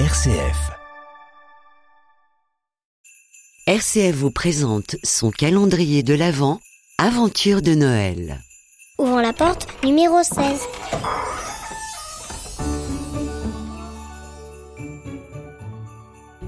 RCF. RCF vous présente son calendrier de l'Avent, Aventure de Noël. Ouvrons la porte numéro 16.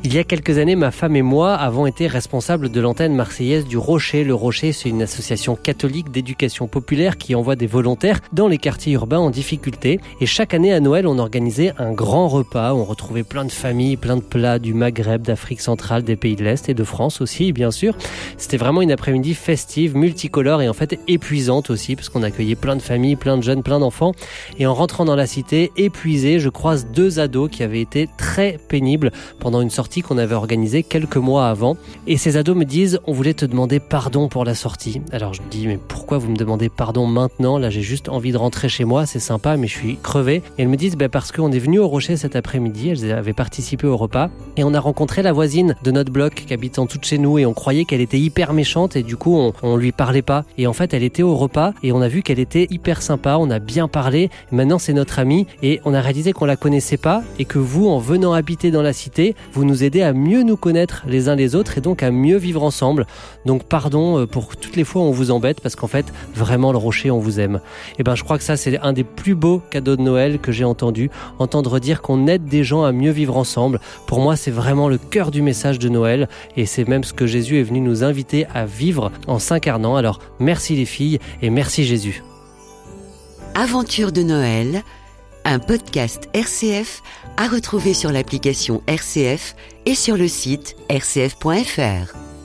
Il y a quelques années, ma femme et moi avons été responsables de l'antenne marseillaise du Rocher. Le Rocher, c'est une association catholique d'éducation populaire qui envoie des volontaires dans les quartiers urbains en difficulté. Et chaque année à Noël, on organisait un grand repas. On retrouvait plein de familles, plein de plats du Maghreb, d'Afrique centrale, des pays de l'Est et de France aussi, bien sûr. C'était vraiment une après-midi festive, multicolore et en fait épuisante aussi, parce qu'on accueillait plein de familles, plein de jeunes, plein d'enfants. Et en rentrant dans la cité, épuisé, je croise deux ados qui avaient été très pénibles pendant une sortie qu'on avait organisée quelques mois avant. Et ces ados me disent on voulait te demander pardon pour la sortie. Alors je dis mais pourquoi vous me demandez pardon maintenant? Là j'ai juste envie de rentrer chez moi, c'est sympa mais je suis crevé. Et elles me disent bah, parce qu'on est venu au Rocher cet après-midi, elles avaient participé au repas et on a rencontré la voisine de notre bloc qui habite en chez nous et on croyait qu'elle était hyper méchante et du coup on, on lui parlait pas. Et en fait elle était au repas et on a vu qu'elle était hyper sympa, on a bien parlé. Maintenant c'est notre amie et on a réalisé qu'on la connaissait pas et que vous en venant habiter dans la cité, vous nous aider à mieux nous connaître les uns les autres et donc à mieux vivre ensemble. Donc pardon euh, pour toutes les fois où on vous embête parce qu'en fait vraiment le rocher on vous aime. Et ben je crois que ça c'est un des plus beaux cadeaux de Noël que j'ai entendu, entendre dire qu'on aide des gens à mieux vivre ensemble. Pour moi c'est vraiment le cœur du message de Noël et c'est même ce que Jésus est venu nous inviter à vivre en s'incarnant. Alors merci les filles et merci Jésus. Aventure de Noël, un podcast RCF à retrouver sur l'application RCF et sur le site rcf.fr.